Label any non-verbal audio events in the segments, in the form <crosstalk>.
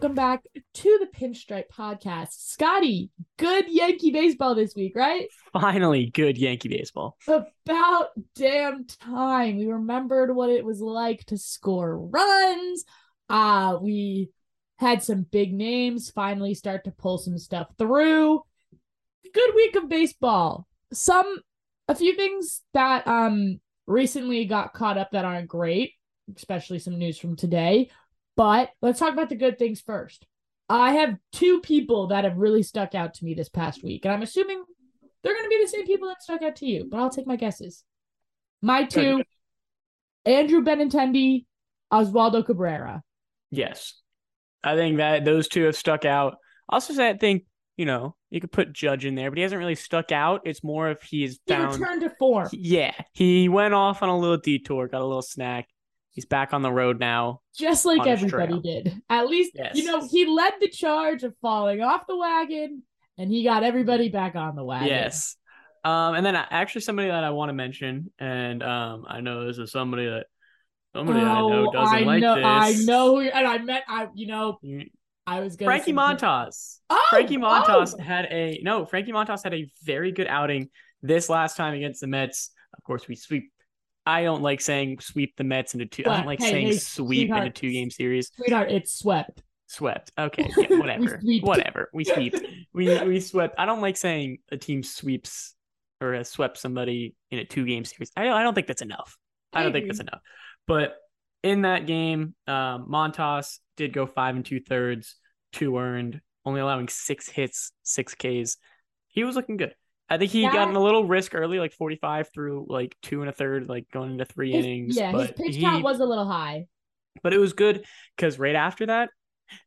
welcome back to the Pinstripe Podcast. Scotty, good Yankee baseball this week, right? Finally, good Yankee baseball. About damn time. We remembered what it was like to score runs. Uh, we had some big names finally start to pull some stuff through. Good week of baseball. Some a few things that um recently got caught up that aren't great, especially some news from today. But let's talk about the good things first. I have two people that have really stuck out to me this past week, and I'm assuming they're going to be the same people that stuck out to you, but I'll take my guesses. My two, Andrew Benintendi, Oswaldo Cabrera. Yes. I think that those two have stuck out. Also, I think, you know, you could put Judge in there, but he hasn't really stuck out. It's more if he's He returned to form. Yeah. He went off on a little detour, got a little snack. He's back on the road now. just like everybody trail. did. At least, you know, he led the charge of falling off the wagon and he got everybody back on the wagon. Yes. Um, and then uh, actually somebody that I want to mention, and um, I know this is somebody that somebody I know Oh, doesn't I like know, this. I know, who- and I met, I, you know, I was gonna Frankie Montas. Oh, Frankie Montas oh! had a no. Frankie Montas had a very good outing this last time against the Mets. Of course, we sweep. I don't like saying sweep the Mets into two. I don't like Hey, saying hey, sweep into sweetheart. two game series. Sweetheart, it's swept. Swept. Okay, <laughs> yeah, whatever. sweeped. whatever. We <laughs> sweep. we we swept. I don't like saying a team sweeps or has swept somebody in a two game series. I don't, I don't think that's enough. I I don't think that's enough. But in that game, um, Montas did go five and two thirds, two earned, only allowing six hits, six Ks. He was looking good. I think he got That- in a little risk early, like 45 through like two and a third, like going into three His- innings. yeah, his pitch he, count was a little high. but it was good because right after that,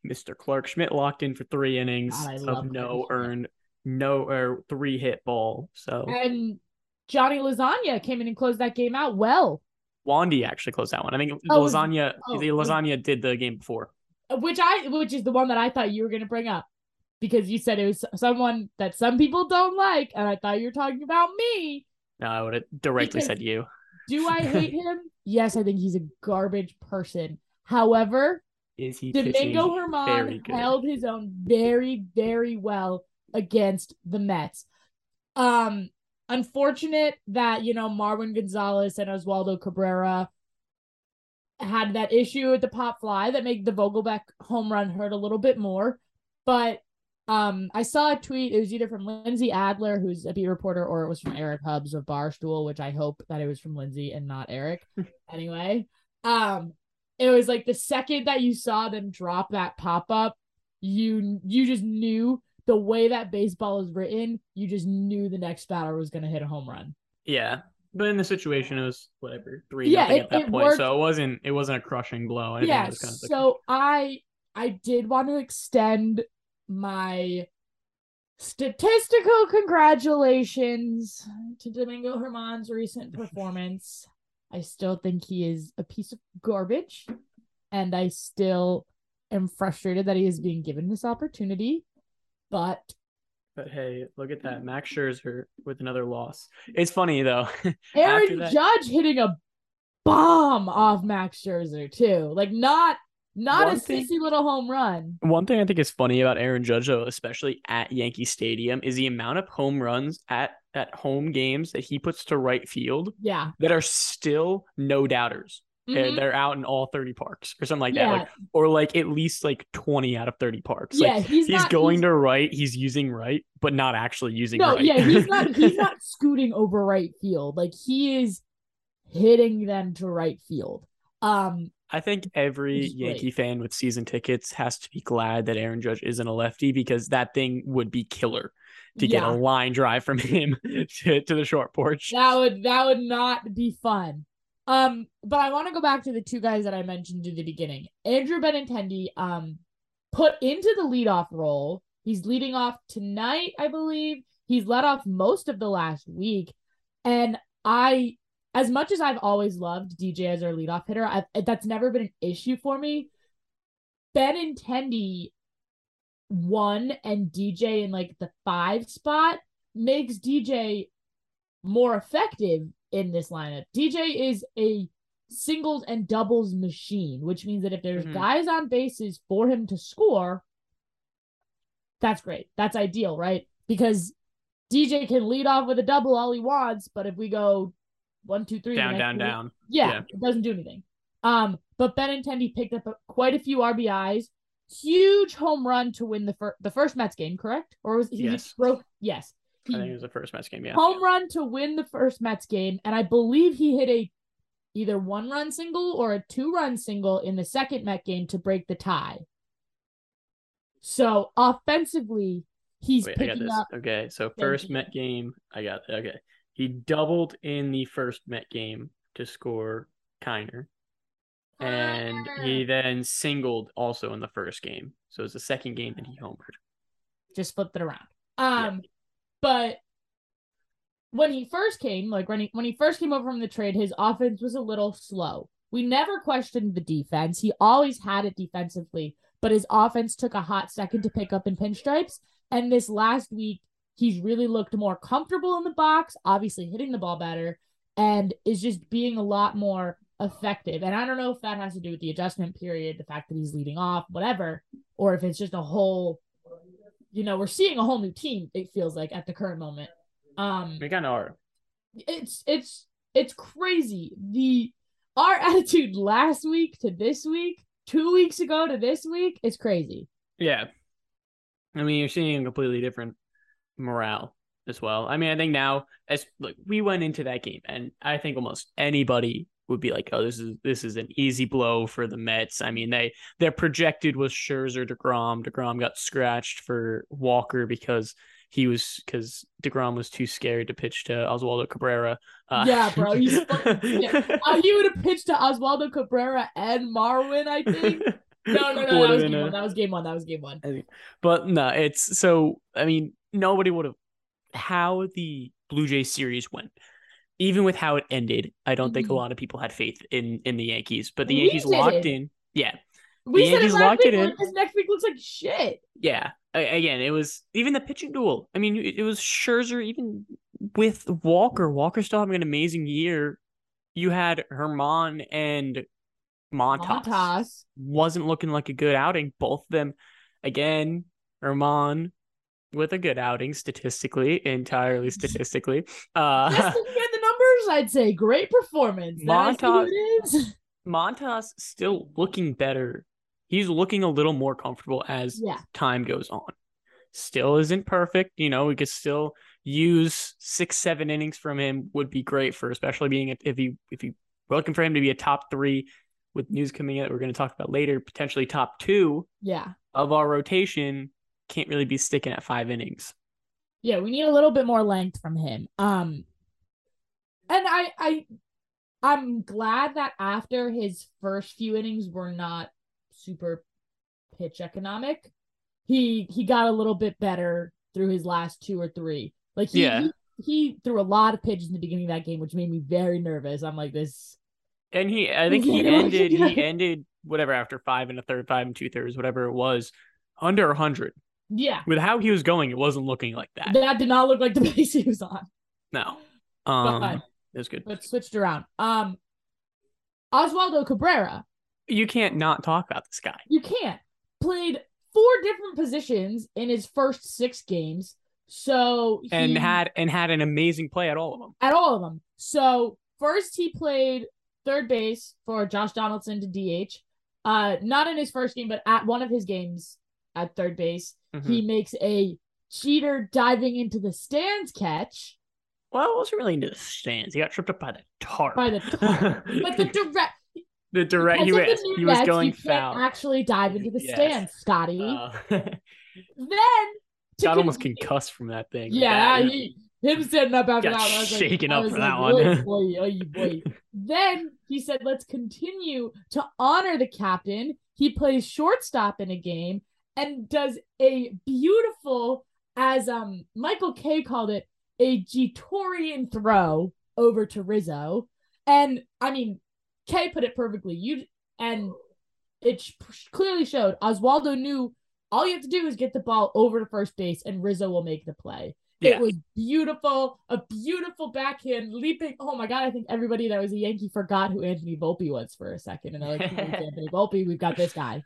Mr. Clarke Schmidt locked in for three innings God, of no earned, no or three hit ball. So And Johnny Lasagna came in and closed that game out well, Wandy actually closed that one. I think Oh, was- Lasagna, oh, the was- Lasagna did the game before. which I, which is the one that I thought you were gonna bring up because you said it was someone that some people don't like, and I thought you were talking about me. No, I would have directly said you. Do I <laughs> hate him? Yes, I think he's a garbage person. However, Is he Domingo Germán held his own very, very well against the Mets. Um, unfortunate that you know Marwin Gonzalez and Oswaldo Cabrera had that issue with the pop fly that made the Vogelbach home run hurt a little bit more. But um, I saw a tweet. It was either from Lindsey Adler, who's a beat reporter, or it was from Eric Hubbs of Barstool, which I hope that it was from Lindsey and not Eric. <laughs> anyway, um, it was like the second that you saw them drop that pop up, you you just knew the way that baseball is written. You just knew the next batter was going to hit a home run. Yeah, but in the situation, it was whatever three Yeah, nothing it- at that point. worked. So it wasn't it wasn't a crushing blow. I yeah kind of so i i did want to extend my statistical congratulations to domingo germán's recent <laughs> performance i still think he is a piece of garbage and i still am frustrated that he is being given this opportunity but But hey, look at that, Max Scherzer with another loss. It's funny though. <laughs> Aaron that- judge hitting a bomb off max scherzer too like not not One a thing- sissy little home run One thing I think is funny about Aaron Judge, though, especially at Yankee Stadium, is the amount of home runs at at home games that he puts to right field yeah that are still no doubters. They're- Mhm. They're out in all 30 parks or something like yeah, that. Like or like at least like 20 out of 30 parks. yeah, Like he's, he's, not, going he's- to right, he's using right, but not actually using no, right. yeah, he's not. <laughs> He's not scooting over right field. Like he is hitting them to right field. Um, I think every Which is great. Yankee fan with season tickets has to be glad that Aaron Judge isn't a lefty because that thing would be killer to get a line drive from <laughs> him to, to the short porch. that would that would not be fun. Um, but I want to go back to the two guys that I mentioned in the beginning. Andrew Benintendi, um, put into the leadoff role. He's leading off tonight, I believe. He's led off most of the last week, and I, as much as I've always loved DJ as our leadoff hitter, I, that's never been an issue for me. Ben and Benintendi one and DJ in like the five spot makes DJ more effective in this lineup. DJ is a singles and doubles machine, which means that if there's Mhm. guys on bases for him to score, that's great. That's ideal, right? Because DJ can lead off with a double all he wants, but if we go one, two, three, down, down, down. yeah, Yeah. it doesn't do anything. Um, but Benintendi picked up a, quite a few RBIs. Huge home run to win the first the first Mets game, correct? Or was he Yes. broke? Yes, I think he it was the first Mets game. Yeah. home run to win the first Mets game, and I believe he hit a either one run single or a two run single in the second Met game to break the tie. So offensively, he's Wait, I got picking this. up. Okay, so first. Met game, I got okay. He doubled in the first Met game to score Kiner, and he then singled also in the first game. So it was the second game that he homered. just flipped it around. Um, but when he first came, like when he when he first came over from the trade, his offense was a little slow. We never questioned the defense. He always had it defensively, but his offense took a hot second to pick up in pinstripes. And this last week, he's really looked more comfortable in the box, obviously hitting the ball better, and is just being a lot more effective. And I don't know if that has to do with the adjustment period, the fact that he's leading off, whatever, or if it's just a whole you know, we're seeing a whole new team, it feels like at the current moment. Um We kind of are. it's it's it's crazy. The our <laughs> attitude last week to this week, two weeks ago to this week, is crazy. Yeah. I mean, you're seeing a completely different morale as well. I mean, I think now as like we went into that game, and I think almost anybody would be like, "Oh, this is this is an easy blow for the Mets." I mean, they their projected was Scherzer, Degrom. Degrom got scratched for Walker because he was because Degrom was too scared to pitch to Oswaldo Cabrera. Uh, Yeah, bro, he's <laughs> sick. Uh, he would have pitched to Oswaldo Cabrera and Marwin, I think. <laughs> No, no, no, that was game a- one. That was game one. That was game one. But no, it's so I mean, nobody would have how the Blue Jays series went. Even with how it ended, I don't think a Mhm. lot of people had faith in in the Yankees. But the We Yankees locked did. in. Yeah. We said it Yankees locked it in. This next week looks like shit. Yeah. A- Again, it was even the pitching duel. I mean, it it was Scherzer even with Walker. Walker still having an amazing year. You had Germán and Montas. Montas. wasn't looking like a good outing. Both of them, again, Germán with a good outing statistically, entirely <laughs> statistically. Uh, Just looking at the numbers, I'd say great performance. Then I see who Montas-. Montas still looking better. He's looking a little more comfortable as Yeah. time goes on. Still isn't perfect. You know, we could still use six, seven innings from him would be great for especially being a, if you if you we're looking for him to be a top three with news coming out that we're going to talk about later, potentially top two Yeah. of our rotation can't really be sticking at five innings. Yeah, we need a little bit more length from him. Um and I I I'm glad that after his first few innings were not super pitch economic, he he got a little bit better through his last two or three. Like he Yeah. he, he threw a lot of pitches in the beginning of that game, which made me very nervous. I'm like this And he, I think he ended, he ended whatever after five and a third, five and two thirds, whatever it was, under a hundred. yeah. With how he was going, it wasn't looking like that. That did not look like the <laughs> pace he was on. No, um, But- it was good. But switched around. Um Oswaldo Cabrera You can't not talk about this guy. You can't. Played four different positions in his first six games. So he, and had and had an amazing play at all of them. at all of them. So first he played third base for Josh Donaldson to DH. Uh not in his first game, but at one of his games at third base, Mhm. he makes a cheater diving into the stands catch Well, it wasn't really into the stands. He got tripped up by the tarp. by the <laughs> tarp. but the direct the direct he was he was going you can't foul. actually dive into the Yes. stands, Scotty. Uh, <laughs> then got almost concussed from that thing. Yeah, he, him sitting up after Got that, one, I was shaken like, up was for like, that "Oy, one." <laughs> boy, oy, boy. then he said, "Let's continue to honor the captain." He plays shortstop in a game and does a beautiful, as um Michael Kay called it, a Jetorian throw over to Rizzo. And I mean, Kay put it perfectly. You and it sh- clearly showed Oswaldo knew all you have to do is get the ball over to first base and Rizzo will make the play. Yeah. It was beautiful, a beautiful backhand leaping. Oh my god! I think everybody that was a Yankee forgot who Anthony Volpe was for a second, and they're like, <laughs> Anthony Volpe? We've got this guy."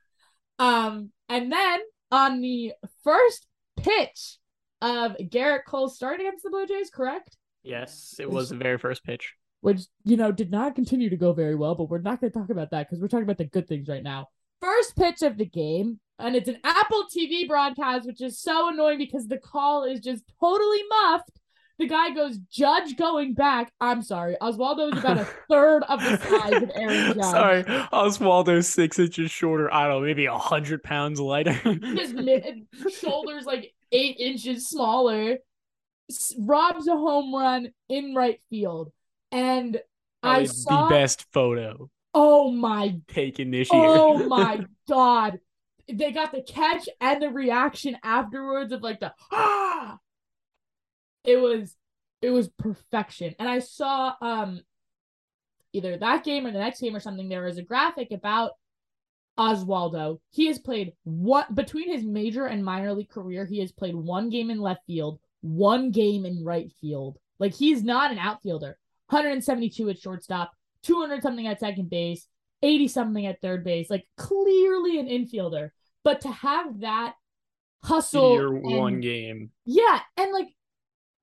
Um, and then on the first pitch of Gerrit Cole starting against the Blue Jays, correct? Yes, it was the very first pitch. which you know did not continue to go very well but we're not going to talk about that because we're talking about the good things right now first pitch of the game and it's an apple tv broadcast which is so annoying because the call is just totally muffed the guy goes judge going back i'm sorry oswaldo is about a <laughs> third of the size of aaron <laughs> judge Sorry, Oswaldo's six inches shorter. I don't know, maybe a hundred pounds lighter. his mid- shoulders like eight inches smaller s- robs a home run in right field and i saw the best photo oh my taken this year. Oh my <laughs> god. They got the catch and the reaction afterwards of like the ah. It was it was perfection. And I saw um either that game or the next game or something there was a graphic about Oswaldo. He has played what between his major and minor league career, he has played one game in left field, one game in right field. Like he's not an outfielder. 172 at shortstop, 200 something at second base, 80 something at third base, like clearly an infielder. But to have that hustle, Your and- one game. yeah, and like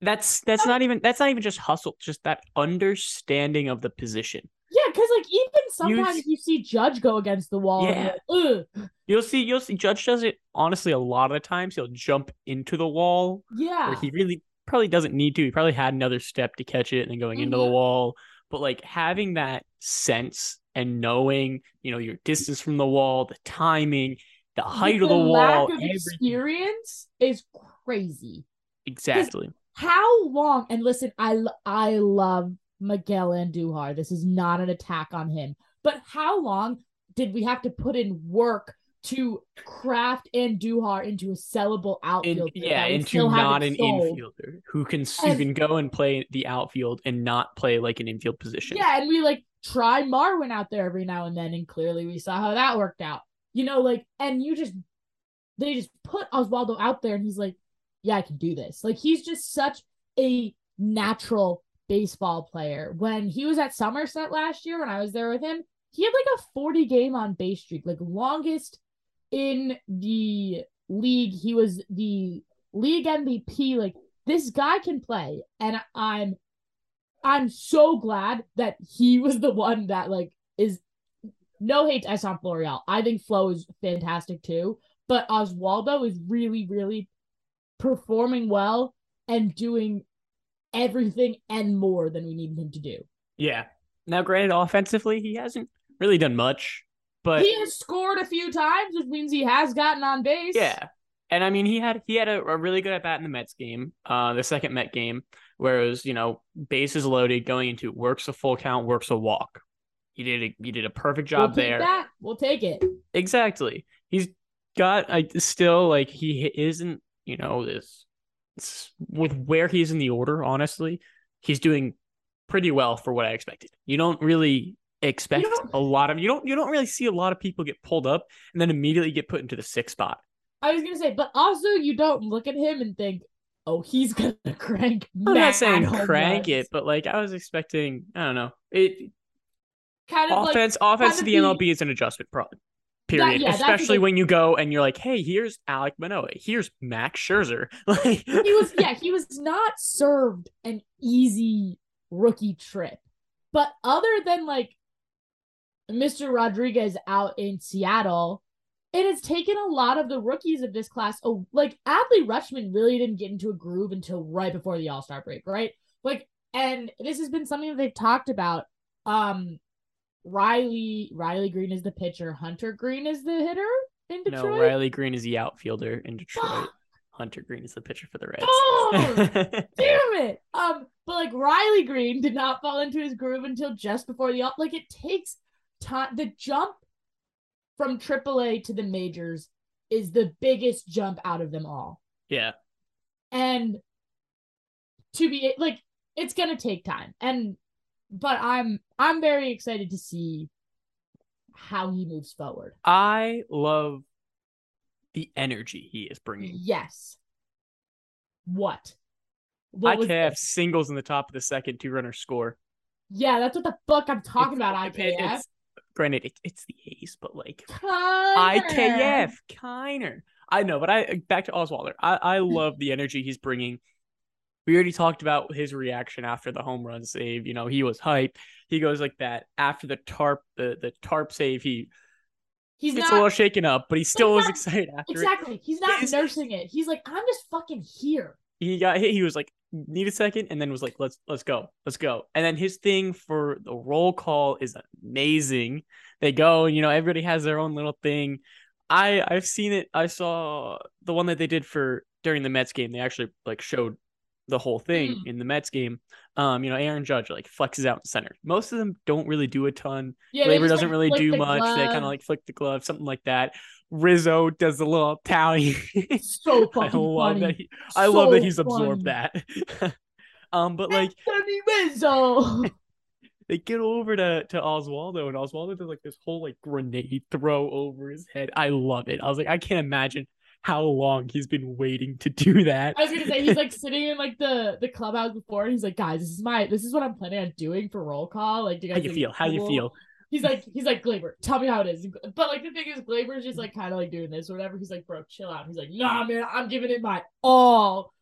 That's that's not even that's not even just hustle, just that understanding of the position. yeah, because like even sometimes s- you see Judge go against the wall, and you're like, Ugh. You'll see you'll see Judge does it honestly a lot of the times. He'll jump into the wall yeah, where he really probably doesn't need to. He probably had another step to catch it and then going into the Mhm. wall. But like having that sense and knowing, you know, your distance from the wall, the timing, the height of the wall, lack of experience is crazy. Exactly. How long? And listen, I I love Miguel Andujar. This is not an attack on him, but how long did we have to put in work to craft Andujar into a sellable In, outfielder? yeah, into not an sold? infielder who can And- who can go and play the outfield and not play like an infield position. Yeah, and we like try Marwin out there every now and then, and clearly we saw how that worked out. You know, like, and you just they just put Oswaldo out there, and he's like, "Yeah, I can do this." Like, he's just such a natural baseball player. When he was at Somerset last year, when I was there with him, he had like a forty game on base streak, like longest in the league. He was the league MVP. Like, this guy can play, and I'm I'm so glad that he <laughs> was the one that like is no hate to Estevan Florial. I think Flo is fantastic too, but Oswaldo is really, really performing well and doing everything and more than we needed him to do. Yeah. Now, granted, offensively, he hasn't really done much, but he has scored a few times, which means he has gotten on base. yeah. And I mean, he had he had a, a really good at bat in the Mets game, uh, the second Met game, where it was you know bases loaded, going into works a full count, works a walk. He did a, he did a perfect we'll job there. that. We'll take it. Exactly. He's got I still like he isn't you know this with where he's in the order. Honestly, he's doing pretty well for what I expected. You don't really expect don't- a lot of you don't you don't really see a lot of people get pulled up and then immediately get put into the sixth spot. I was gonna say, but also you don't look at him and think, oh, he's gonna <laughs> crank. I'm not saying crank it, but like I was expecting. I don't know. It Kind of like offense offense kind to of the the- MLB is an adjustment problem. Period. yeah, Especially when you go and you're like, hey, here's Alek Manoah, here's Max Scherzer. <laughs> Like he was <laughs> yeah he was not served an easy rookie trip but other than like mr rodriguez out in seattle it has taken a lot of the rookies of this class oh like adley rutschman really didn't get into a groove until right before the all-star break right like and this has been something that they've talked about um riley riley greene is the pitcher hunter greene is the hitter in Detroit. No, Riley Greene is the outfielder in Detroit. Hunter Greene is the pitcher for the Reds. Oh! <laughs> damn it. Um, but like Riley Greene did not fall into his groove until just before the all like it takes time. The jump from AAA to the majors is the biggest jump out of them all, yeah. and to be like it's gonna take time. And but I'm I'm very excited to see how he moves forward. I love the energy he is bringing. Yes. What? what was IKF singles in the top of the second, two runner score. Yeah, that's what the fuck I'm talking It's- about. it- IKF. it's- granted, it, it's the Ace, but like Kiner. IKF, Kiner. I know, but I back to Oswalder. I, I hmm. love the energy he's bringing. We already talked about his reaction after the home run save. You know, he was hype. He goes like that after the tarp, the, the tarp save. He He's gets not a little shaken up, but he still was not- excited after it. exactly. He's not His- nursing it. He's like, I'm just fucking here. He got hit. He was like, need a second, and then was like, let's let's go, let's go. And then his thing for the roll call is amazing. They go, you know, everybody has their own little thing. I I've seen it. I saw the one that they did for during the Mets game. They actually like showed the whole thing Mm. in the Mets game. Um, you know, Aaron Judge like flexes out in center. Most of them don't really do a ton. Yeah, just, doesn't like, really do much. They kind of like flick the glove, something like that. Rizzo does a little tally. so <laughs> I love funny. that. He, I love that he's absorbed funny. that. <laughs> um, but like Anthony Rizzo. <laughs> they get over to to Oswaldo, and Oswaldo does like this whole like grenade throw over his head. I love it. I was like, I can't imagine how long he's been waiting to do that. I was gonna say he's like sitting in like the the clubhouse before, and he's like, "Guys, this is my this is what I'm planning on doing for roll call. Like, do you guys How you feel? it's How you feel? He's like, he's like, Gleyber, tell me how it is. But like the thing is, Gleyber's just like kind of like doing this or whatever. He's like, bro, chill out. He's like, nah, man, I'm giving it my all,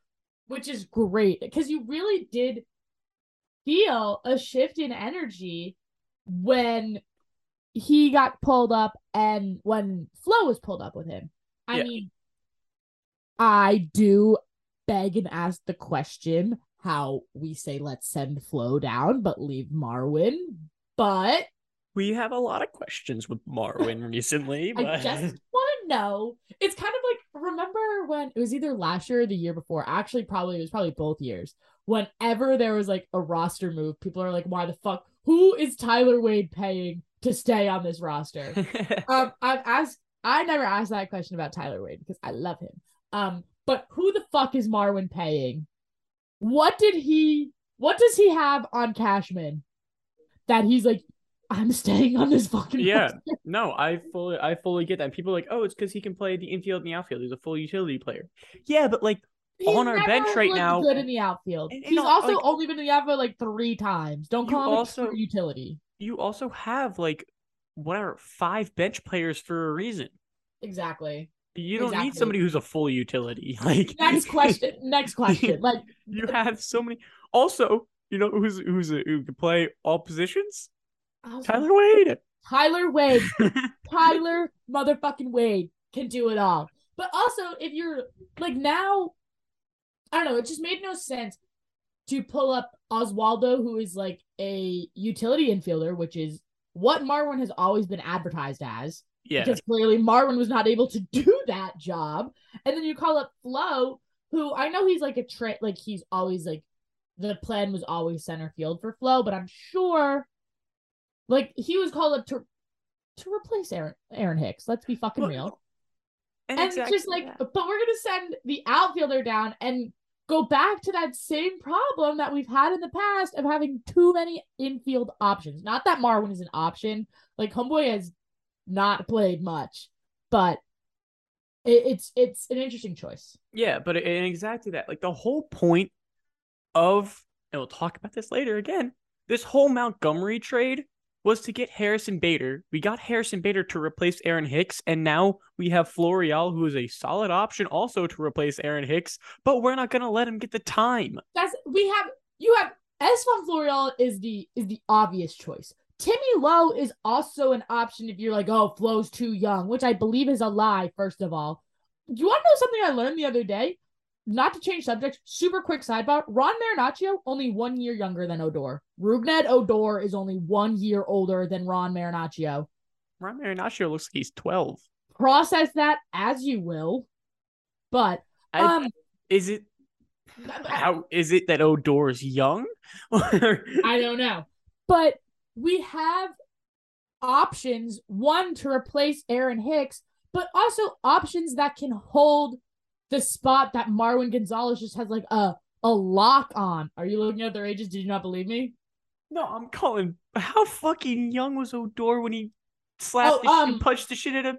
which is great because you really did feel a shift in energy when he got pulled up and when Flo was pulled up with him. I Yeah. mean, I do beg and ask the question how we say let's send Flo down but leave Marwin. But We have a lot of questions with Marwin <laughs> recently, but I just want to know. It's kind of like remember when it was either last year or the year before. Actually, probably it was probably both years. Whenever there was like a roster move, people are like, "Why the fuck? Who is Tyler Wade paying to stay on this roster?" <laughs> um, I've asked. I never asked that question about Tyler Wade because I love him. Um, but who the fuck is Marwin paying? What did he? What does he have on Cashman that he's like? I'm staying on this fucking Yeah. roster." <laughs> no, I fully I fully get that. And people are like, oh, it's because he can play the infield and the outfield. He's a full utility player. Yeah, but like He's on our bench right now- good in the outfield. And- and He's al- also like- only been in the outfield like three times. Don't call him also- also utility. you also have like whatever five bench players for a reason. Exactly. You don't need somebody who's a full utility. <laughs> Like Next question. Next question. Like <laughs> you have so many. Also, you know who's who's a, who can play all positions? Was- Tyler Wade. Tyler Wade. <laughs> Tyler motherfucking Wade can do it all. But also, if you're like now, I don't know, it just made no sense to pull up Oswaldo, who is like a utility infielder, which is what Marwin has always been advertised as. yeah, Because clearly Marwin was not able to <laughs> do that job. And then you call up Flo, who I know he's like a tra- like he's always like the plan was always center field for Flo, but I'm sure like he was called up to to replace Aaron Aaron Hicks. Let's be fucking Well, real. and, And exactly just like, that. but we're gonna send the outfielder down and go back to that same problem that we've had in the past of having too many infield options. Not that Marwin is an option. Like Homeboy has not played much, but it, it's it's an interesting choice. Yeah, but it- exactly that. Like the whole point of, and we'll talk about this later again. This whole Montgomery trade was to get Harrison Bader. We got Harrison Bader to replace Aaron Hicks, and now we have Florial, who is a solid option also to replace Aaron Hicks. But we're not gonna let him get the time. That's we have you have Estevan Florial is the is the obvious choice. Timmy Lowe is also an option if you're like, oh, Flo's too young, which I believe is a lie, first of all. Do you want to know something I learned the other day? Not to change subject, super quick sidebar. Ron Marinaccio, only one year younger than Odor. Rougned Odor is only one year older than Ron Marinaccio. Ron Marinaccio looks like he's twelve. Process that as you will. But I, um is it how is it that Odor is young? <laughs> I don't know. But we have options, one to replace Aaron Hicks, but also options that can hold the spot that Marwin Gonzalez just has like a a lock on. Are you looking at their ages? Did you not believe me? No, I'm calling. How fucking young was Odor when he slapped Oh, the um, and punched the shit out of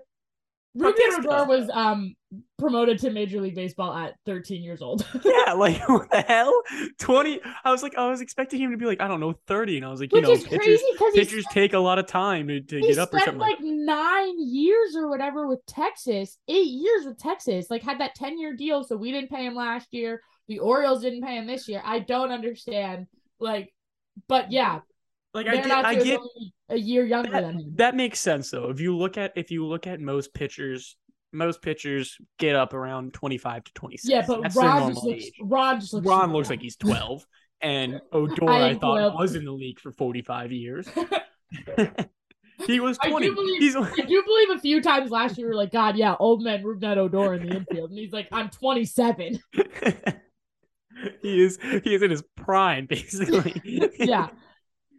Ruben Bautista. Odor was um promoted to Major League Baseball at 13 years old. <laughs> Yeah, like <laughs> what the hell? 20 I was like I was expecting him to be like, I don't know, 30 and I was like, Which you know, is pitchers crazy because he pitchers take a lot of time to, to get up or spent something. like nine years or whatever with Texas, eight years with Texas, like had that 10 year deal. So we didn't pay him last year. The Orioles didn't pay him this year. I don't understand. Like, but yeah, like I get Marinaccio I get a year younger that, than him. that makes sense though. If you look at if you look at most pitchers, most pitchers get up around 25 to 26. yeah, but That's their Ron just looks. age. Ron just looks. Ron looks like he's 12 and <laughs> Odor I I, thought 12. was in the league for 45 years. <laughs> he was I do 20. believe- He's I do believe a few times last year, we were like, God, yeah, old man Ruben Odor in the infield, and he's like, I'm 27. <laughs> he is he is in his prime basically. yeah.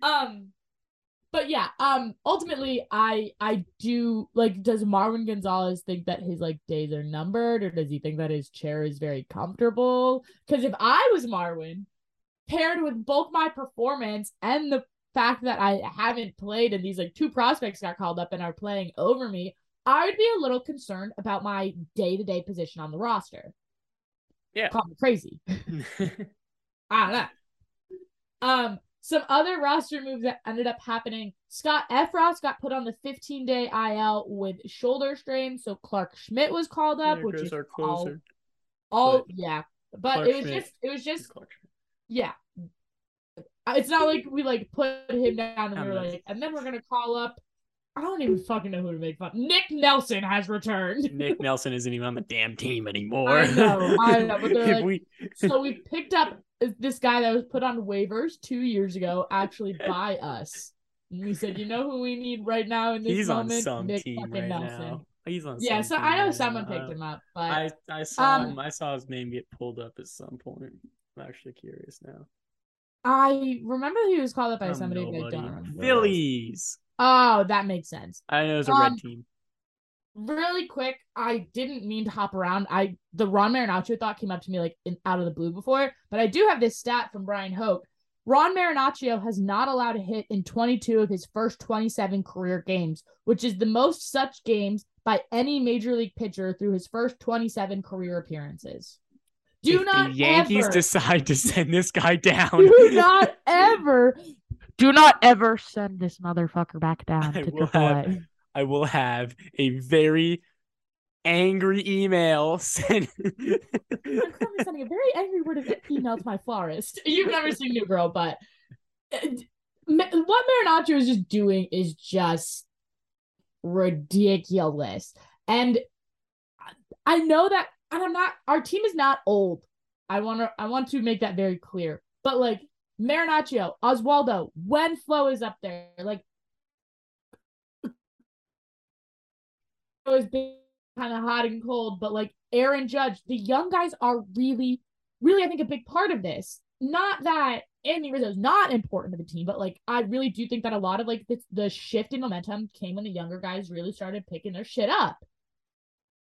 Um but yeah, um ultimately I I do like does Marwin Gonzalez think that his like days are numbered or does he think that his chair is very comfortable? Cuz if I was Marwin paired with both my performance and the fact that I haven't played and these like two prospects got called up and are playing over me, I would be a little concerned about my day-to-day position on the roster. Yeah. Call me crazy. <laughs> I don't know. Um, some other roster moves that ended up happening. Scott Effross got put on the 15 day IL with shoulder strain, so Clarke Schmidt was called up, There which is our all, closer. all but yeah. But Clark it was Schmidt just it was just yeah. It's not like we like put him down and we were like, and then we're gonna call up. I don't even fucking know who to make fun. Nick Nelson has returned. <laughs> Nick Nelson isn't even on the damn team anymore. I know, I know, but they're <laughs> like- we- so we picked up this guy that was put on waivers two years ago, actually by us. And we said, you know who we need right now in this he's on moment? some Nick team right Nelson. now. He's on. Yeah, so I know right someone now. picked him up, but I I saw Um, him. I saw his name get pulled up at some point. I'm actually curious now. I remember he was called up by From somebody. but I don't remember. who it was. Phillies. Oh, that makes sense. I know it was a Um, red team. Really quick, I didn't mean to hop around. I the Ron Marinaccio thought came up to me like in, out of the blue before, but I do have this stat from Bryan Hoch. Ron Marinaccio has not allowed a hit in 22 of his first 27 career games, which is the most such games by any major league pitcher through his first 27 career appearances. Do if not the Yankees ever, decide to send this guy down, do not ever, do not ever send this motherfucker back down I to will AAA. have- I will have a very angry email <laughs> sent. I'm currently sending a very angry word of email to my florist. You've never seen New Girl, but uh, what Marinaccio is just doing is just ridiculous. And I know that, and I'm not. Our team is not old. I want to. I want to make that very clear. But like Marinaccio, Oswaldo, when Flo is up there, like has been kind of hot and cold, but like Aaron Judge, the young guys are really, really, I think, a big part of this. Not that Anthony Rizzo is not important to the team, but like I really do think that a lot of like the, the shift in momentum came when the younger guys really started picking their shit up.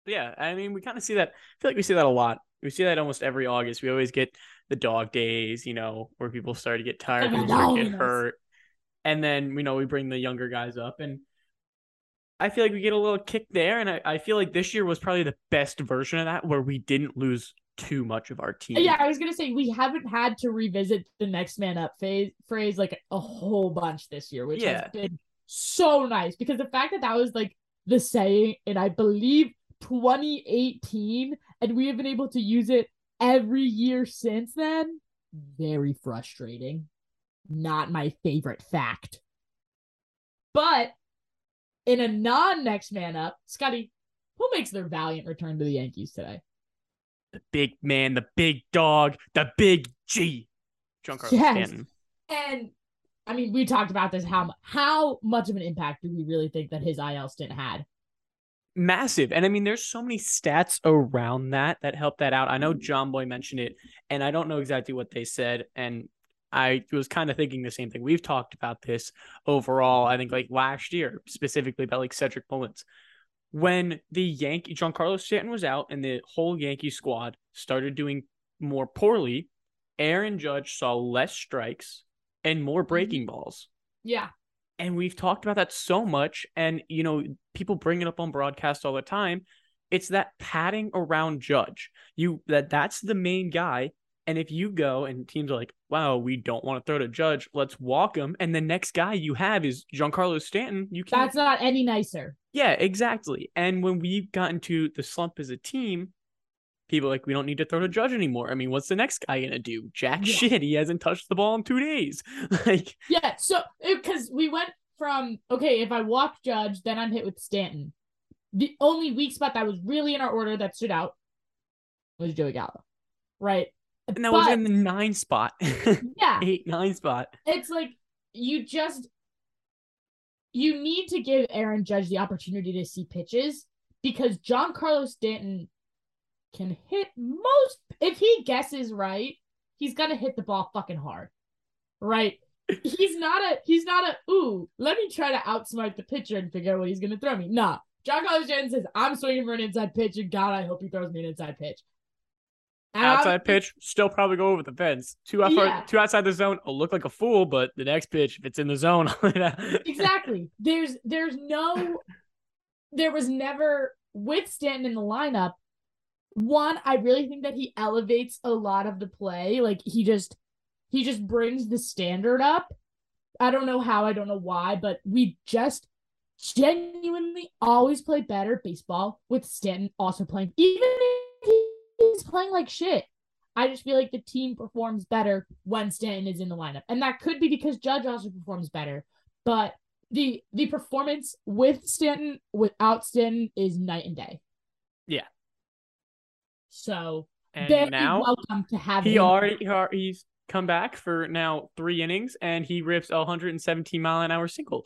Yeah, I mean, we kind of see that. I feel like we see that a lot. We see that almost every August. We always get the dog days, you know, where people start to get tired, people start to get hurt, and then you know we bring the younger guys up, and I feel like we get a little kick there. And I, I feel like this year was probably the best version of that, where we didn't lose too much of our team. Yeah, I was gonna say we haven't had to revisit the next man up phase phrase like a whole bunch this year, which Yeah. has been so nice because the fact that that was like the saying and I believe 2018, and we have been able to use it every year since then. Very frustrating. Not my favorite fact. But in a non next man up, Scotty, who makes their valiant return to the Yankees today? the big man, the big dog, the big G, Giancarlo Yes. Stanton. And I mean, we talked about this. How how much of an impact do we really think that his IL stint had? Massive. And I mean, there's so many stats around that that help that out. I know mm. Jomboy mentioned it, and I don't know exactly what they said. And I was kind of thinking the same thing. We've talked about this overall, I think like last year, specifically about like Cedric Mullins. When the Yankee Giancarlo Stanton was out and the whole Yankee squad started doing more poorly, Aaron Judge saw less strikes and more mm-hmm. breaking balls. Yeah, And we've talked about that so much. And, you know, people bring it up on broadcast all the time. It's that padding around Judge. You that that's the main guy. And if you go and teams are like, wow, we don't want to throw to Judge, let's walk him. And the next guy you have is Giancarlo Stanton. You can't. That's not any nicer. Yeah, exactly. And when we've gotten to the slump as a team, people like we don't need to throw to Judge anymore. I mean, what's the next guy gonna do? Jack Yeah. shit. He hasn't touched the ball in two days. <laughs> like, Yeah, so because we went from okay, if I walk Judge, then I'm hit with Stanton. The only weak spot that was really in our order that stood out was Joey Gallo, right? and that was in the nine spot, <laughs> Yeah, eight nine spot. it's like you just you need to give Aaron Judge the opportunity to see pitches because Giancarlo Stanton can hit most if he guesses right, he's gonna hit the ball fucking hard. Right? <laughs> He's not a he's not a ooh, let me try to outsmart the pitcher and figure out what he's gonna throw me. Nah. Giancarlo Stanton says, I'm swinging for an inside pitch, and God, I hope he throws me an inside pitch. And I'm- Outside pitch, still probably go over the fence. Two out, Yeah. two outside the zone. I'll look like a fool, but the next pitch, if it's in the zone, <laughs> exactly. There's there's no there was never with Stanton in the lineup. One, I really think that he elevates a lot of the play. Like he just he just brings the standard up. I don't know how, I don't know why, but we just genuinely always play better baseball with Stanton also playing even if he's playing like shit. I just feel like the team performs better when Stanton is in the lineup. And that could be because Judge also performs better. But the the performance with Stanton without Stanton is night and day. Yeah. So and very now welcome to have he him. already he al- he's come back for now three innings, and he rips a 117 mile an hour single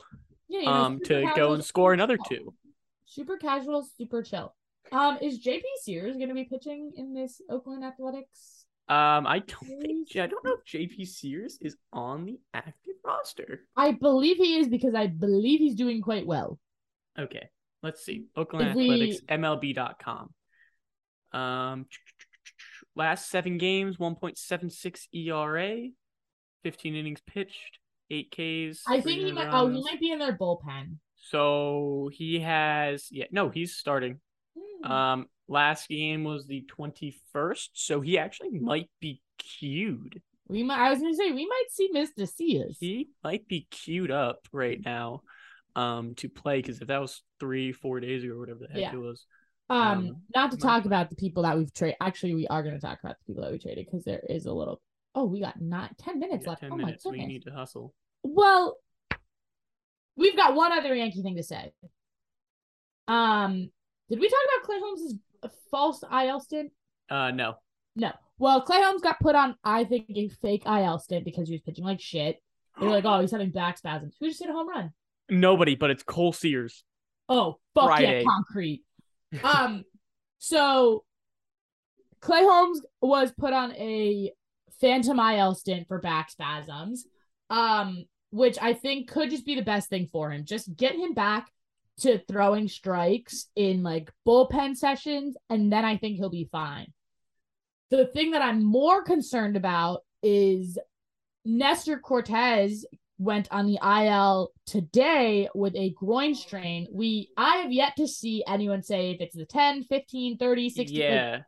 Yeah, you know, um to go and score another chill. two. Super casual, super chill. Um, is JP Sears gonna be pitching in this Oakland Athletics? Um, I don't think I don't know if JP Sears is on the active roster. I believe he is because I believe he's doing quite well. Okay, let's see. Oakland If we- Athletics, MLB.com. Um, last seven games, 1.76 ERA, 15 innings pitched, eight Ks. I think he might. Oh, he might be in their bullpen. So he has, yeah, no, he's starting. Hmm. Um, last game was the 21st, so he actually might be queued. we might. I was gonna say we might see Mr. Sears. He might be queued up right now, um, to play because if that was three, four days ago or whatever the heck Yeah. it was. Um, Um, not to talk about the people that we've traded. Actually, we are going to talk about the people that we traded because there is a little. Oh, we got not ten minutes left. 10 oh minutes. my We need to hustle. Well, we've got one other Yankee thing to say. Um, did we talk about Clay Holmes' false IL stint? Uh, no. No. Well, Clay Holmes got put on, I think, a fake IL stint because he was pitching like shit. They were like, "Oh, he's having back spasms." Who just hit a home run? Nobody, but it's Cole Sears. Oh, fuck Friday. yeah, concrete. <laughs> Um, so Clay Holmes was put on a phantom IL stint for back spasms, um, which I think could just be the best thing for him. Just get him back to throwing strikes in like bullpen sessions, and then I think he'll be fine. The thing that I'm more concerned about is Nestor Cortes went on the IL today with a groin strain. We I have yet to see anyone say if it's the 10, 15, 30, 60. like, Yeah.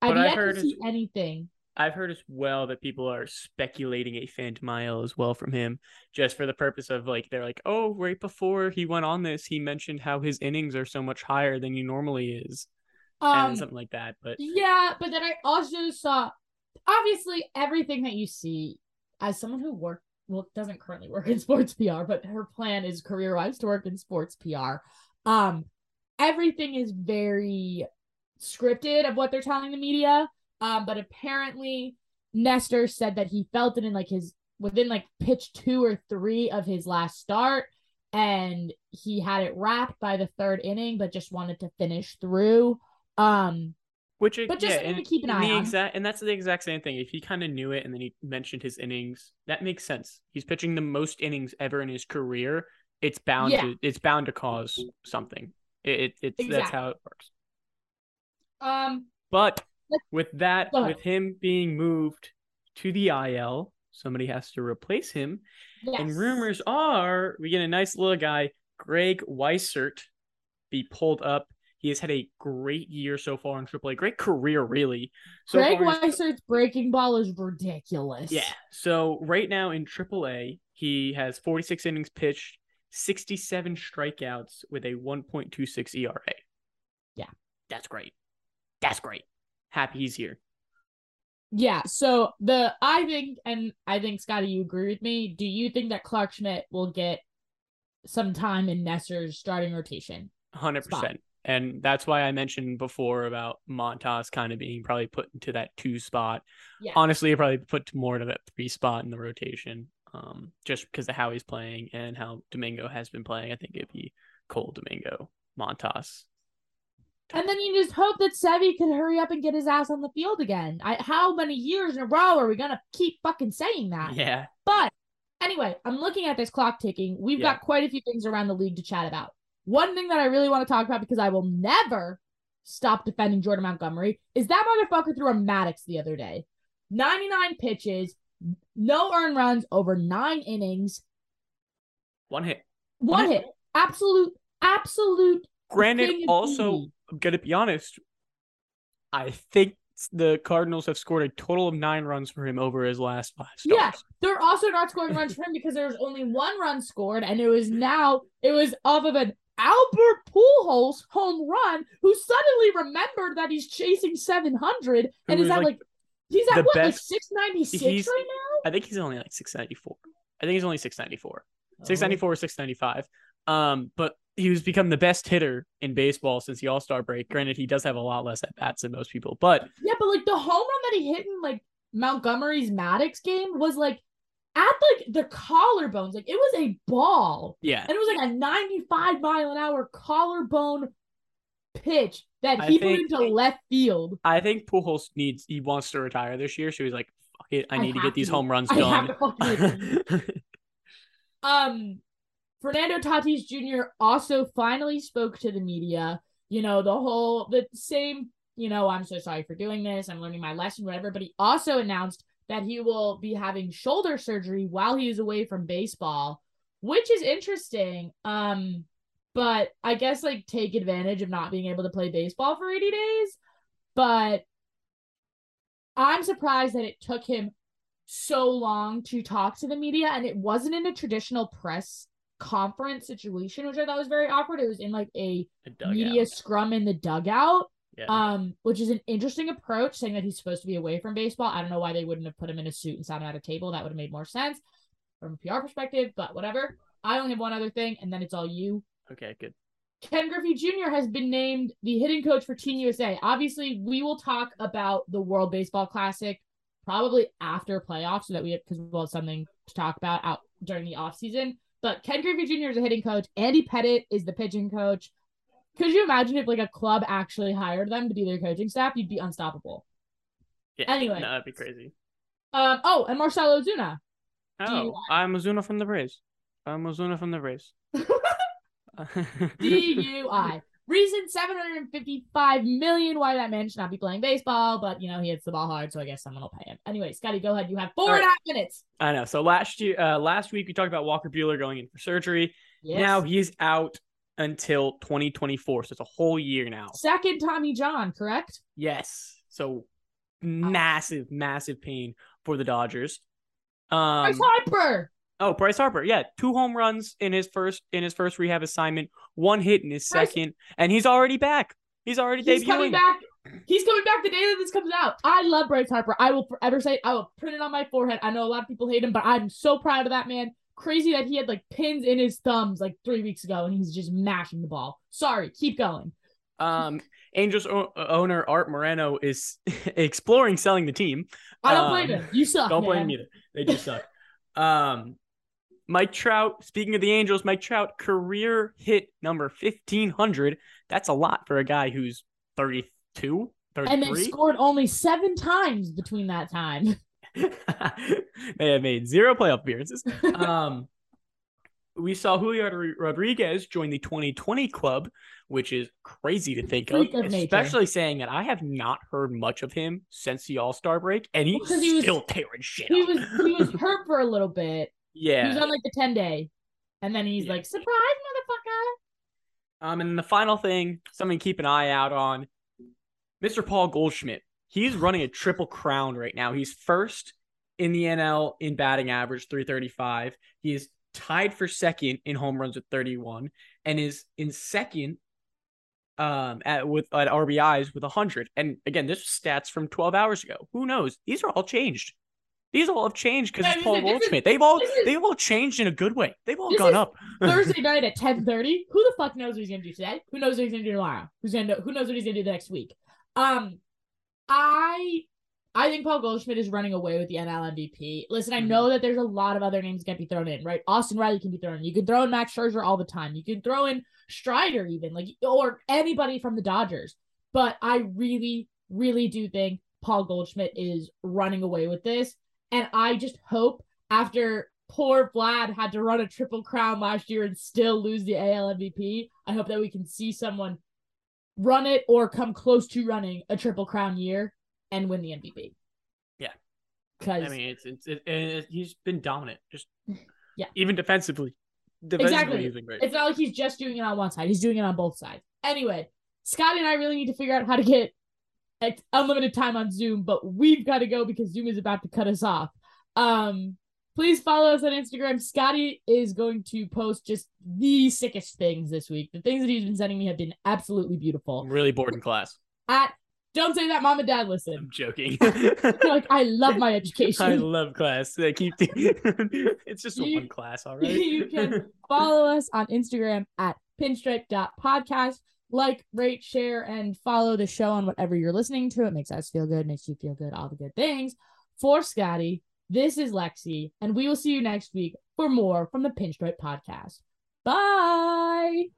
I've but I've heard to see anything. I've heard as well that people are speculating a phantom IL as well from him, just for the purpose of like they're like, oh, right before he went on this, he mentioned how his innings are so much higher than he normally is, Um and something like that. But yeah, but then I also saw obviously everything that you see as someone who work well doesn't currently work in <laughs> sports PR, but her plan is career wise to work in sports PR. Um everything is very scripted of what they're telling the media. Um, but apparently Nestor said that he felt it in like his within like pitch two or three of his last start, and he had it wrapped by the third inning, but just wanted to finish through. Um, which it, But just yeah, something and, to keep an eye the on. exact and that's the exact same thing. If he kind of knew it and then he mentioned his innings, that makes sense. He's pitching the most innings ever in his career. It's bound Yeah. to it's bound to cause something. It, it it's that's how it works. um, But with that, with him being moved to the IL, somebody has to replace him. Yes. And rumors are we get a nice little guy, Greg Weissert, be pulled up. He has had a great year so far in AAA, great career really. So Greg Weissert's breaking ball is ridiculous. yeah. So right now in AAA, he has 46 innings pitched, 67 strikeouts with a 1.26 ERA. Yeah. That's great. That's great. Happy he's here. Yeah. So the I think and I think Scotty, you agree with me. Do you think that Clarke Schmidt will get some time in Nesser's starting rotation? 100%. Spot. And that's why I mentioned before about Montas kind of being probably put into that two spot. Yeah. Honestly, probably put more to that three spot in the rotation. Um, just because of how he's playing and how Domingo has been playing. I think it'd be Cole Domingo, Montas. And then you just hope that Sevy can hurry up and get his ass on the field again. I, how many years in a row are we gonna keep fucking saying that? Yeah. But anyway, I'm looking at this clock ticking. We've Yeah. got quite a few things around the league to chat about. One thing that I really want to talk about because I will never stop defending Jordan Montgomery is that motherfucker threw a Maddux the other day. 99 pitches, no earned runs over nine innings, One hit. one hit. Absolute, absolute. Granted, also, I'm gonna be honest. I think the Cardinals have scored a total of nine runs for him over his last five starts. Yeah, they're also not scoring runs for him because there was only one run scored, and it was now it was off of an Albert Pujols home run, who suddenly remembered that he's chasing seven hundred, and Who is at like, like, he's at what like best- six he's- right I think he's only like 694. I think he's only 694. now. 694 or 695. Um, but he was become the best hitter in baseball since the All Star break. Granted, he does have a lot less at bats than most people, but Yeah, but like the home run that he hit in like Montgomery's Maddux game was like at like the collarbones, like it was a ball. yeah, And it was like a 95 mile an hour collarbone pitch that he put into left field. I think Pujols needs he wants to retire this year, so he's like, "Fuck it, I I need to get these to. home runs I done." to fucking agree. <laughs> Um, Fernando Tatis Jr. also finally spoke to the media. You know, the whole, the same, you know, I'm so sorry for doing this. I'm learning my lesson, whatever. But he also announced that he will be having shoulder surgery while he is away from baseball, which is interesting. Um, but I guess like take advantage of not being able to play baseball for 80 days. But I'm surprised that it took him so long to talk to the media and it wasn't in a traditional press conference situation, which I thought was very awkward. It was in like a media scrum in the dugout. Yeah. Um, which is an interesting approach, saying that he's supposed to be away from baseball. I don't know why they wouldn't have put him in a suit and sat him at a table. That would have made more sense from a PR perspective, but whatever. I only have one other thing, and then it's all you. okay, good. Ken Griffey Jr. has been named the hitting coach for Team USA. Obviously, we will talk about the World Baseball Classic probably after playoffs so that we have because we'll have something to talk about out during the offseason. But Ken Griffey Jr. is a hitting coach. Andy Pettitte is the pitching coach. Could you imagine if like a club actually hired them to be their coaching staff? You'd be unstoppable. Yeah. Anyway. no, that'd be crazy. Um. Oh, and Marcell Ozuna. Oh, you- I'm Ozuna from the Braves. I'm Ozuna from the Braves. <laughs> <laughs> DUI. Reason 755 million why that man should not be playing baseball, but you know, he hits the ball hard, so I guess someone will pay him. Anyway, Scotty, go ahead. You have four All and a half minutes. I know. So last year, uh, last week we talked about Walker Buehler going in for surgery. Yes. Now he's out until 2024, so it's a whole year now. second Tommy John, correct? Yes. So massive, massive pain for the Dodgers. Um, Bryce Harper. oh, Bryce Harper, yeah, two home runs in his first in his first rehab assignment, one hit in his Bryce- second, and he's already back. He's already He's debuting. coming back. He's coming back the day that this comes out. I love Bryce Harper. I will forever say it. I will print it on my forehead. I know a lot of people hate him, but I'm so proud of that man. Crazy that he had like pins in his thumbs like three weeks ago and he's just mashing the ball. Sorry, keep going. Um, Angels o- owner Art Moreno is <laughs> exploring selling the team. I don't blame Um, him. You suck. Don't blame man. them either. They do suck. <laughs> Um, Mike Trout. Speaking of the Angels, Mike Trout career hit number fifteen hundred. That's a lot for a guy who's 32, And they scored only seven times between that time. <laughs> <laughs> they have made zero playoff appearances. Um, we saw Julio Rodriguez join the 2020 club, which is crazy to think Freak of, of especially saying that I have not heard much of him since the All Star break, and he's Because he was- still tearing shit He up. was he was <laughs> hurt for a little bit. Yeah, he was on like the 10 day. And then he's Yeah. like, surprise, motherfucker. Um, and the final thing, something to keep an eye out on, Mr. Paul Goldschmidt. He's running a triple crown right now. He's first in the NL in batting average, 335. He is tied for second in home runs with 31, and is in second um at with at RBIs with 100. And again, this stats from 12 hours ago. Who knows? These are all changed. These all have changed because Yeah, it's Paul is- this is- Goldschmidt. They've all they've all changed in a good way. They've all gone up. <laughs> Thursday night at 10:30. Who the fuck knows what he's gonna do today? Who knows what he's gonna do tomorrow? Who's gonna know, who knows what he's gonna do the next week? Um I I think Paul Goldschmidt is running away with the NL MVP. Listen, I Mhm. know that there's a lot of other names that can be thrown in, right? Austin Riley can be thrown in. You can throw in Max Scherzer all the time. You can throw in Strider even, like or anybody from the Dodgers. But I really, really do think Paul Goldschmidt is running away with this. And I just hope after poor Vlad had to run a triple crown last year and still lose the AL MVP, I hope that we can see someone run it or come close to running a triple crown year and win the MVP. Yeah. Because I mean, it's it's it, it, he's been dominant. Just <laughs> Yeah. even defensively. Defensively, Exactly. he's been great. it's not like he's just doing it on one side, he's doing it on both sides. Anyway, Scotty and I really need to figure out how to get unlimited time on Zoom, but we've got to go because Zoom is about to cut us off. Um, please follow us on Instagram. Scotty is going to post just the sickest things this week. The things that he's been sending me have been absolutely beautiful. I'm really bored in class. At don't say that, mom and dad Listen, I'm joking. <laughs> like I love my <laughs> education. I love class. They keep <laughs> it's just You- one class, all right. you can follow us on Instagram at pinstripe.podcast. Like, rate, share, and follow the show on whatever you're listening to. It makes us feel good, makes you feel good, all the good things. For Scotty, this is Lexi, and we will see you next week for more from the Pinstripe Podcast. Bye.